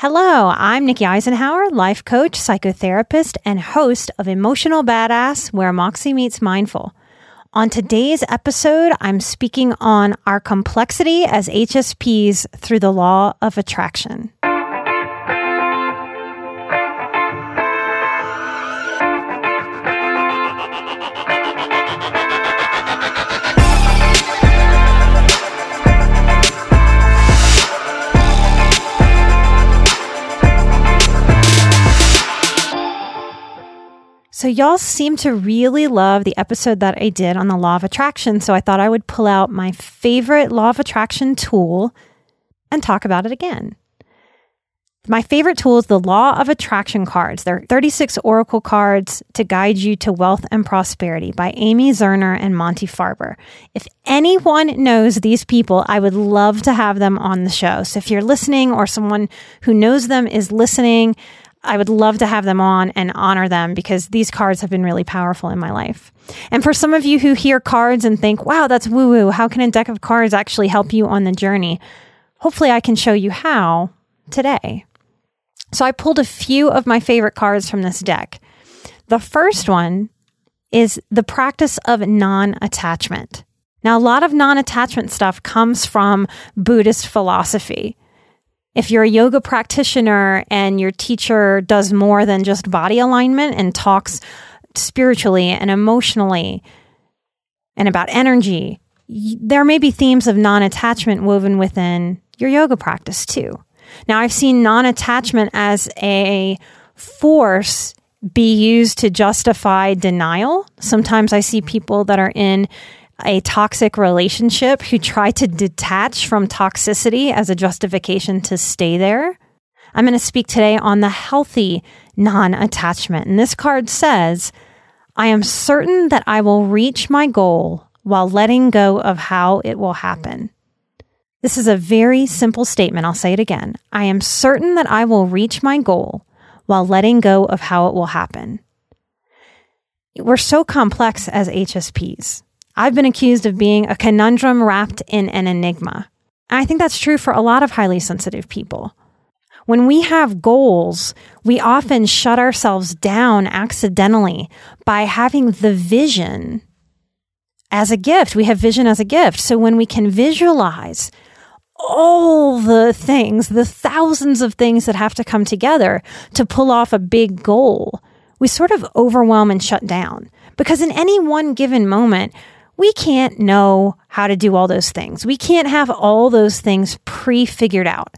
Hello, I'm Nikki Eisenhauer, life coach, psychotherapist, and host of Emotional Badass, where Moxie meets mindful. On today's episode, I'm speaking on our complexity as HSPs through the law of attraction. So, y'all seem to really love the episode that I did on the law of attraction. So, I thought I would pull out my favorite law of attraction tool and talk about it again. My favorite tool is the law of attraction cards. They're 36 oracle cards to guide you to wealth and prosperity by Amy Zerner and Monte Farber. If anyone knows these people, I would love to have them on the show. So if you're listening or someone who knows them is listening, I would love to have them on and honor them because these cards have been really powerful in my life. And for some of you who hear cards and think, wow, that's woo woo, how can a deck of cards actually help you on the journey? Hopefully, I can show you how today. So, I pulled a few of my favorite cards from this deck. The first one is the practice of non attachment. Now, a lot of non attachment stuff comes from Buddhist philosophy if you're a yoga practitioner and your teacher does more than just body alignment and talks spiritually and emotionally and about energy, there may be themes of non attachment woven within your yoga practice too. Now, I've seen non attachment as a force be used to justify denial. Sometimes I see people that are in a toxic relationship who try to detach from toxicity as a justification to stay there. I'm going to speak today on the healthy non attachment. And this card says, I am certain that I will reach my goal while letting go of how it will happen. This is a very simple statement. I'll say it again. I am certain that I will reach my goal while letting go of how it will happen. We're so complex as HSPs. I've been accused of being a conundrum wrapped in an enigma. And I think that's true for a lot of highly sensitive people. When we have goals, we often shut ourselves down accidentally by having the vision as a gift. We have vision as a gift. So when we can visualize all the things, the thousands of things that have to come together to pull off a big goal, we sort of overwhelm and shut down. Because in any one given moment, we can't know how to do all those things. We can't have all those things pre figured out.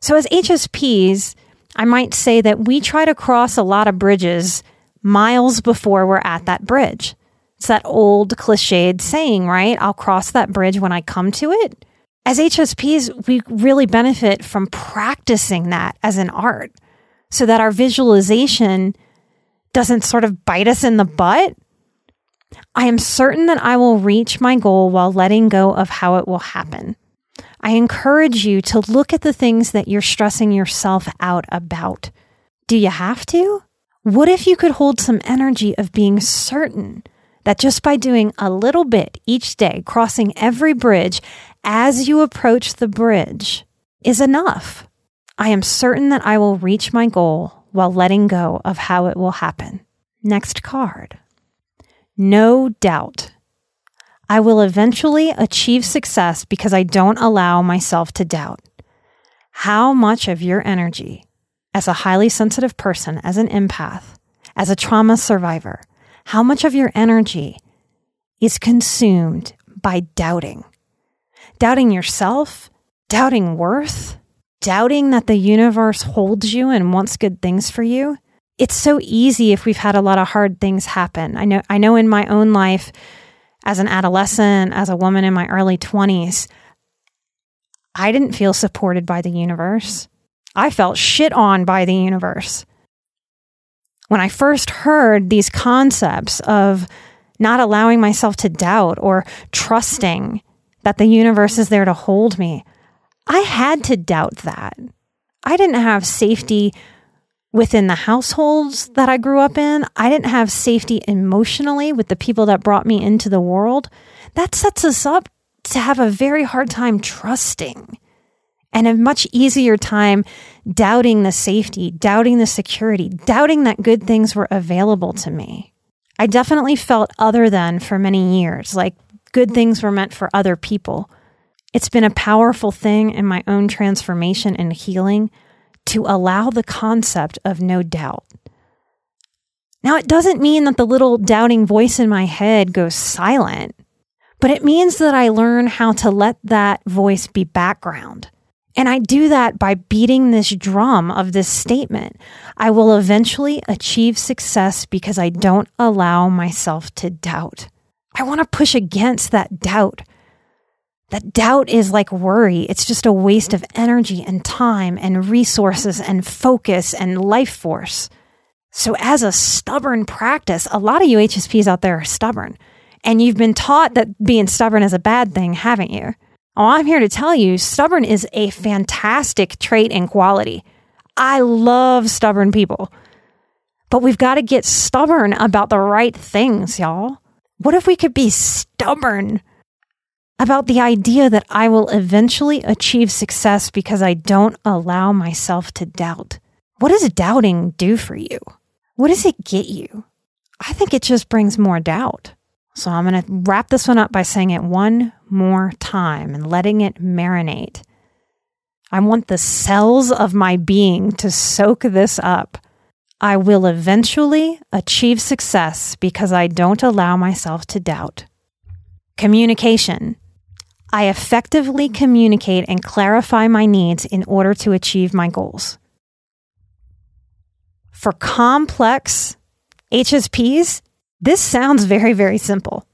So, as HSPs, I might say that we try to cross a lot of bridges miles before we're at that bridge. It's that old cliched saying, right? I'll cross that bridge when I come to it. As HSPs, we really benefit from practicing that as an art so that our visualization doesn't sort of bite us in the butt I am certain that I will reach my goal while letting go of how it will happen. I encourage you to look at the things that you're stressing yourself out about. Do you have to? What if you could hold some energy of being certain that just by doing a little bit each day, crossing every bridge as you approach the bridge, is enough? I am certain that I will reach my goal while letting go of how it will happen. Next card. No doubt. I will eventually achieve success because I don't allow myself to doubt. How much of your energy, as a highly sensitive person, as an empath, as a trauma survivor, how much of your energy is consumed by doubting? Doubting yourself, doubting worth, doubting that the universe holds you and wants good things for you, it's so easy if we've had a lot of hard things happen. I know I know in my own life as an adolescent, as a woman in my early 20s, I didn't feel supported by the universe. I felt shit on by the universe. When I first heard these concepts of not allowing myself to doubt or trusting that the universe is there to hold me, I had to doubt that. I didn't have safety within the households that I grew up in. I didn't have safety emotionally with the people that brought me into the world. That sets us up to have a very hard time trusting and a much easier time doubting the safety, doubting the security, doubting that good things were available to me. I definitely felt other than for many years, like good things were meant for other people. It's been a powerful thing in my own transformation and healing to allow the concept of no doubt. Now, it doesn't mean that the little doubting voice in my head goes silent, but it means that I learn how to let that voice be background. And I do that by beating this drum of this statement. I will eventually achieve success because I don't allow myself to doubt. I want to push against that doubt. That doubt is like worry. It's just a waste of energy and time and resources and focus and life force. So, as a stubborn practice, a lot of you HSPs out there are stubborn. And you've been taught that being stubborn is a bad thing, haven't you? Oh, I'm here to tell you, stubborn is a fantastic trait and quality. I love stubborn people. But we've got to get stubborn about the right things, y'all. What if we could be stubborn about the idea that I will eventually achieve success because I don't allow myself to doubt? What does doubting do for you? What does it get you? I think it just brings more doubt. So I'm going to wrap this one up by saying it one more time and letting it marinate. I want the cells of my being to soak this up. I will eventually achieve success because I don't allow myself to doubt. Communication. I effectively communicate and clarify my needs in order to achieve my goals. For complex HSPs, this sounds very, very simple.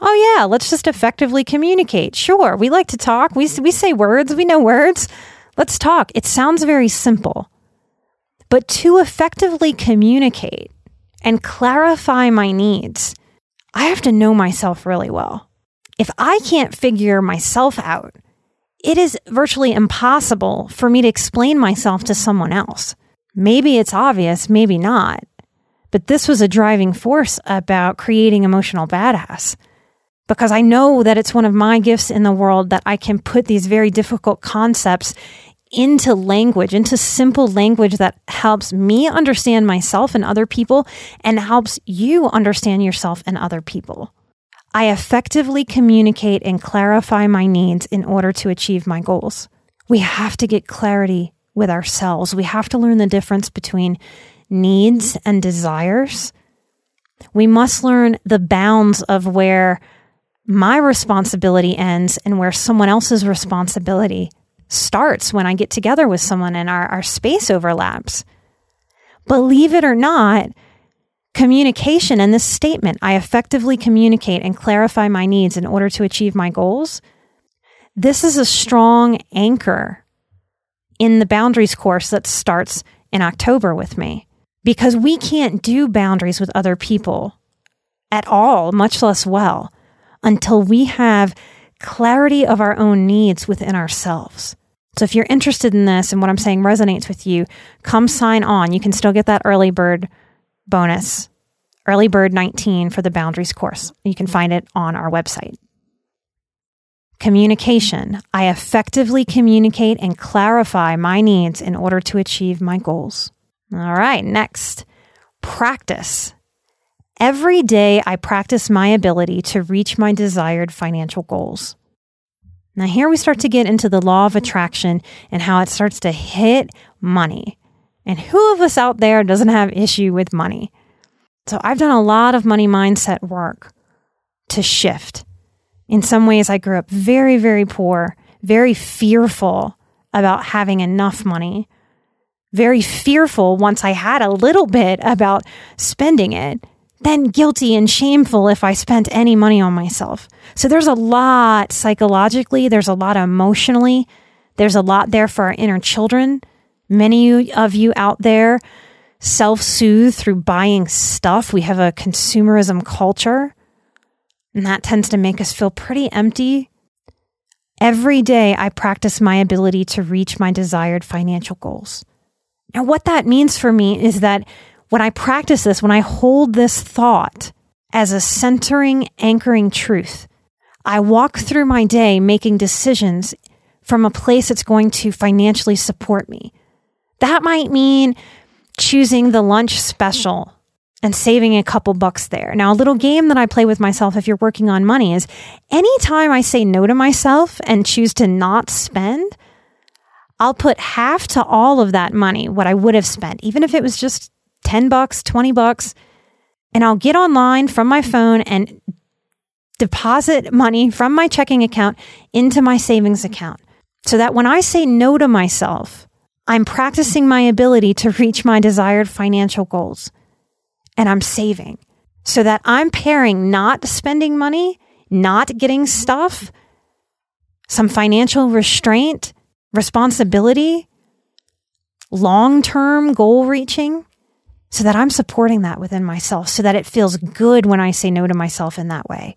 Oh, yeah, let's just effectively communicate. Sure, we like to talk. We, we say words, we know words. Let's talk. It sounds very simple. But to effectively communicate and clarify my needs, I have to know myself really well. If I can't figure myself out, it is virtually impossible for me to explain myself to someone else. Maybe it's obvious, maybe not. But this was a driving force about creating emotional badass because I know that it's one of my gifts in the world that I can put these very difficult concepts into language, into simple language that helps me understand myself and other people and helps you understand yourself and other people. I effectively communicate and clarify my needs in order to achieve my goals. We have to get clarity with ourselves. We have to learn the difference between needs and desires. We must learn the bounds of where my responsibility ends and where someone else's responsibility starts when I get together with someone and our, our space overlaps. Believe it or not, communication and this statement, I effectively communicate and clarify my needs in order to achieve my goals. This is a strong anchor in the boundaries course that starts in October with me because we can't do boundaries with other people at all, much less well, until we have clarity of our own needs within ourselves. So if you're interested in this and what I'm saying resonates with you, come sign on. You can still get that early bird bonus, early bird 19 for the boundaries course. You can find it on our website. Communication. I effectively communicate and clarify my needs in order to achieve my goals. All right, next, practice. Every day, I practice my ability to reach my desired financial goals. Now, here we start to get into the law of attraction and how it starts to hit money. And who of us out there doesn't have issue with money? So, I've done a lot of money mindset work to shift. In some ways, I grew up very, very poor, very fearful about having enough money very fearful once I had a little bit about spending it, then guilty and shameful if I spent any money on myself. So there's a lot psychologically, there's a lot emotionally, there's a lot there for our inner children Many of you out there self soothe through buying stuff. We have a consumerism culture, and that tends to make us feel pretty empty. Every day, I practice my ability to reach my desired financial goals. Now, what that means for me is that when I practice this, when I hold this thought as a centering, anchoring truth, I walk through my day making decisions from a place that's going to financially support me. That might mean choosing the lunch special and saving a couple bucks there. Now, a little game that I play with myself if you're working on money is anytime I say no to myself and choose to not spend, I'll put half to all of that money, what I would have spent, even if it was just 10 bucks, 20 bucks, and I'll get online from my phone and deposit money from my checking account into my savings account so that when I say no to myself, I'm practicing my ability to reach my desired financial goals and I'm saving so that I'm pairing not spending money, not getting stuff, some financial restraint, responsibility, long term goal reaching, so that I'm supporting that within myself, so that it feels good when I say no to myself in that way.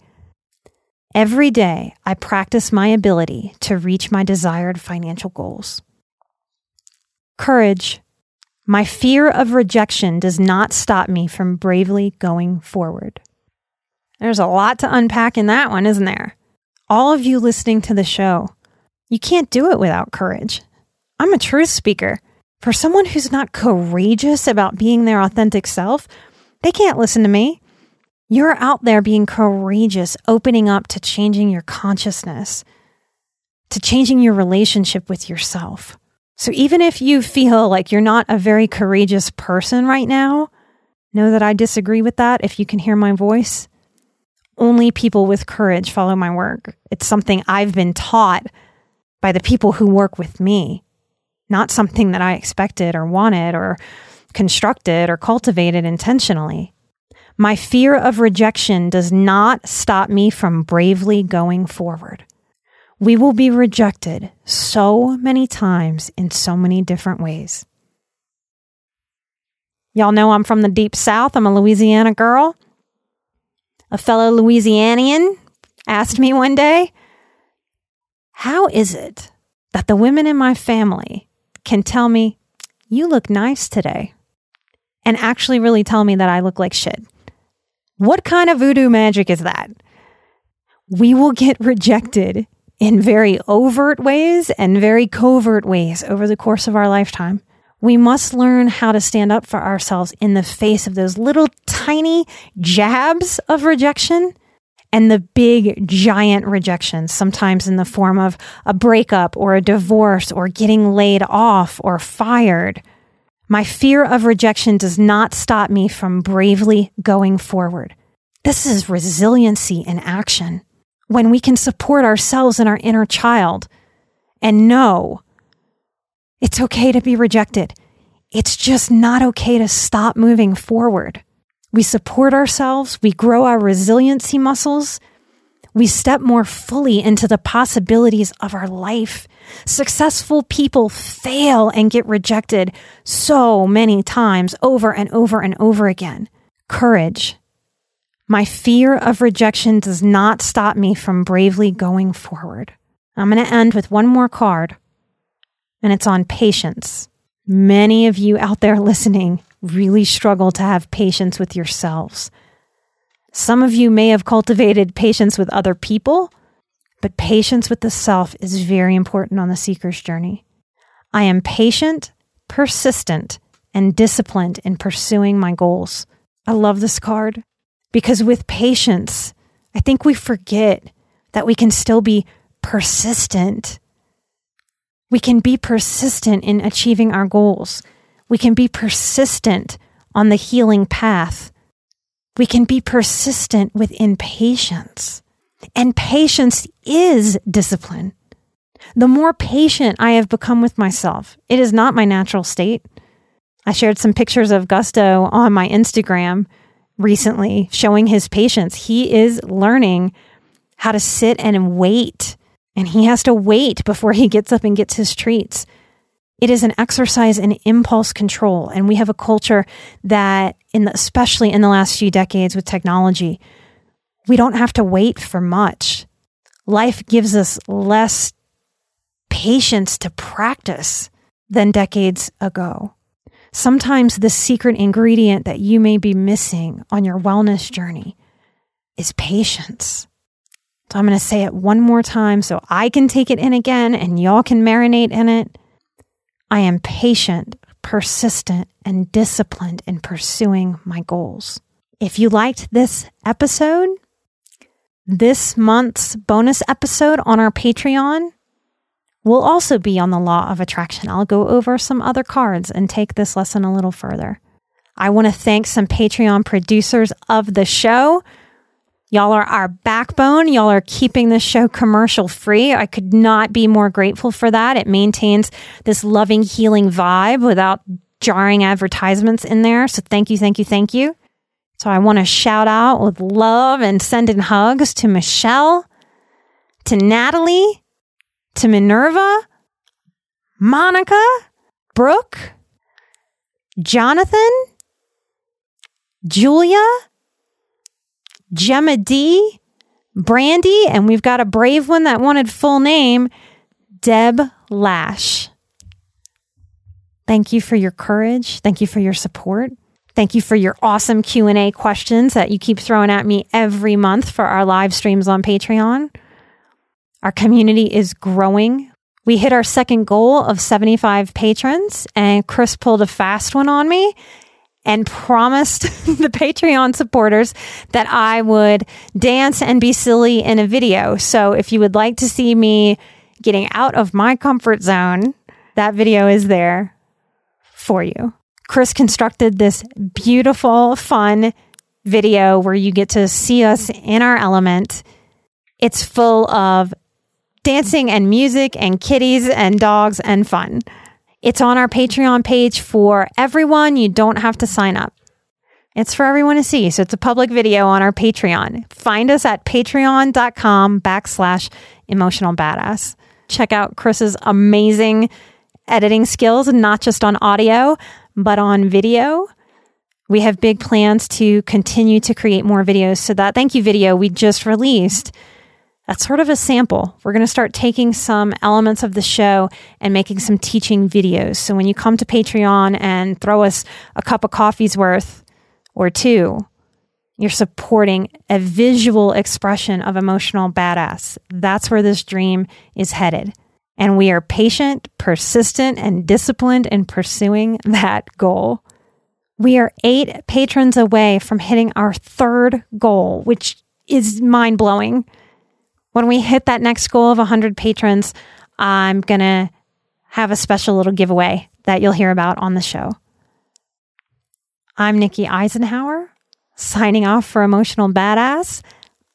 Every day, I practice my ability to reach my desired financial goals. Courage. My fear of rejection does not stop me from bravely going forward. There's a lot to unpack in that one, isn't there? All of you listening to the show, you can't do it without courage. I'm a truth speaker. For someone who's not courageous about being their authentic self, they can't listen to me. You're out there being courageous, opening up to changing your consciousness, to changing your relationship with yourself. So even if you feel like you're not a very courageous person right now, know that I disagree with that if you can hear my voice. Only people with courage follow my work. It's something I've been taught by the people who work with me, not something that I expected or wanted or constructed or cultivated intentionally. My fear of rejection does not stop me from bravely going forward. We will be rejected so many times in so many different ways. Y'all know I'm from the deep south. I'm a Louisiana girl. A fellow Louisianian asked me one day, How is it that the women in my family can tell me, You look nice today, and actually really tell me that I look like shit? What kind of voodoo magic is that? We will get rejected in very overt ways and very covert ways over the course of our lifetime. We must learn how to stand up for ourselves in the face of those little tiny jabs of rejection and the big giant rejections, sometimes in the form of a breakup or a divorce or getting laid off or fired. My fear of rejection does not stop me from bravely going forward. This is resiliency in action. When we can support ourselves and our inner child and know it's okay to be rejected. It's just not okay to stop moving forward. We support ourselves, we grow our resiliency muscles, we step more fully into the possibilities of our life. Successful people fail and get rejected so many times over and over and over again. Courage. My fear of rejection does not stop me from bravely going forward. I'm going to end with one more card, and it's on patience. Many of you out there listening really struggle to have patience with yourselves. Some of you may have cultivated patience with other people, but patience with the self is very important on the seeker's journey. I am patient, persistent, and disciplined in pursuing my goals. I love this card because with patience, I think we forget that we can still be persistent. We can be persistent in achieving our goals. We can be persistent on the healing path we can be persistent within patience. And patience is discipline. The more patient I have become with myself, it is not my natural state. I shared some pictures of Gusto on my Instagram recently showing his patience. He is learning how to sit and wait, and he has to wait before he gets up and gets his treats. It is an exercise in impulse control. And we have a culture that, in the, especially in the last few decades with technology, we don't have to wait for much. Life gives us less patience to practice than decades ago. Sometimes the secret ingredient that you may be missing on your wellness journey is patience. So I'm going to say it one more time so I can take it in again and y'all can marinate in it. I am patient, persistent, and disciplined in pursuing my goals. If you liked this episode, this month's bonus episode on our Patreon will also be on the law of attraction. I'll go over some other cards and take this lesson a little further. I want to thank some Patreon producers of the show. Y'all are our backbone. Y'all are keeping the show commercial free. I could not be more grateful for that. It maintains this loving, healing vibe without jarring advertisements in there. So thank you, thank you, thank you. So I want to shout out with love and sending hugs to Michelle, to Natalie, to Minerva, Monica, Brooke, Jonathan, Julia, Gemma D, Brandy, and we've got a brave one that wanted full name, Deb Lash. Thank you for your courage. Thank you for your support. Thank you for your awesome Q&A questions that you keep throwing at me every month for our live streams on Patreon. Our community is growing. We hit our second goal of 75 patrons and Chris pulled a fast one on me and promised the Patreon supporters that I would dance and be silly in a video. So if you would like to see me getting out of my comfort zone, that video is there for you. Chris constructed this beautiful, fun video where you get to see us in our element. It's full of dancing and music and kitties and dogs and fun. It's on our Patreon page for everyone. You don't have to sign up. It's for everyone to see. So it's a public video on our Patreon. Find us at patreon.com backslash emotional badass. Check out Chris's amazing editing skills, not just on audio, but on video. We have big plans to continue to create more videos. So that thank you video we just released, that's sort of a sample. We're going to start taking some elements of the show and making some teaching videos. So when you come to Patreon and throw us a cup of coffee's worth or two, you're supporting a visual expression of emotional badass. That's where this dream is headed. And we are patient, persistent, and disciplined in pursuing that goal. We are eight patrons away from hitting our third goal, which is mind blowing. When we hit that next goal of 100 patrons, I'm going to have a special little giveaway that you'll hear about on the show. I'm Nikki Eisenhauer, signing off for Emotional Badass.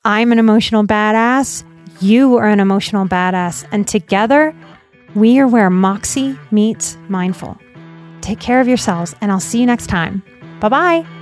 I'm an emotional badass. You are an emotional badass. And together, we are where Moxie meets mindful. Take care of yourselves, and I'll see you next time. Bye bye.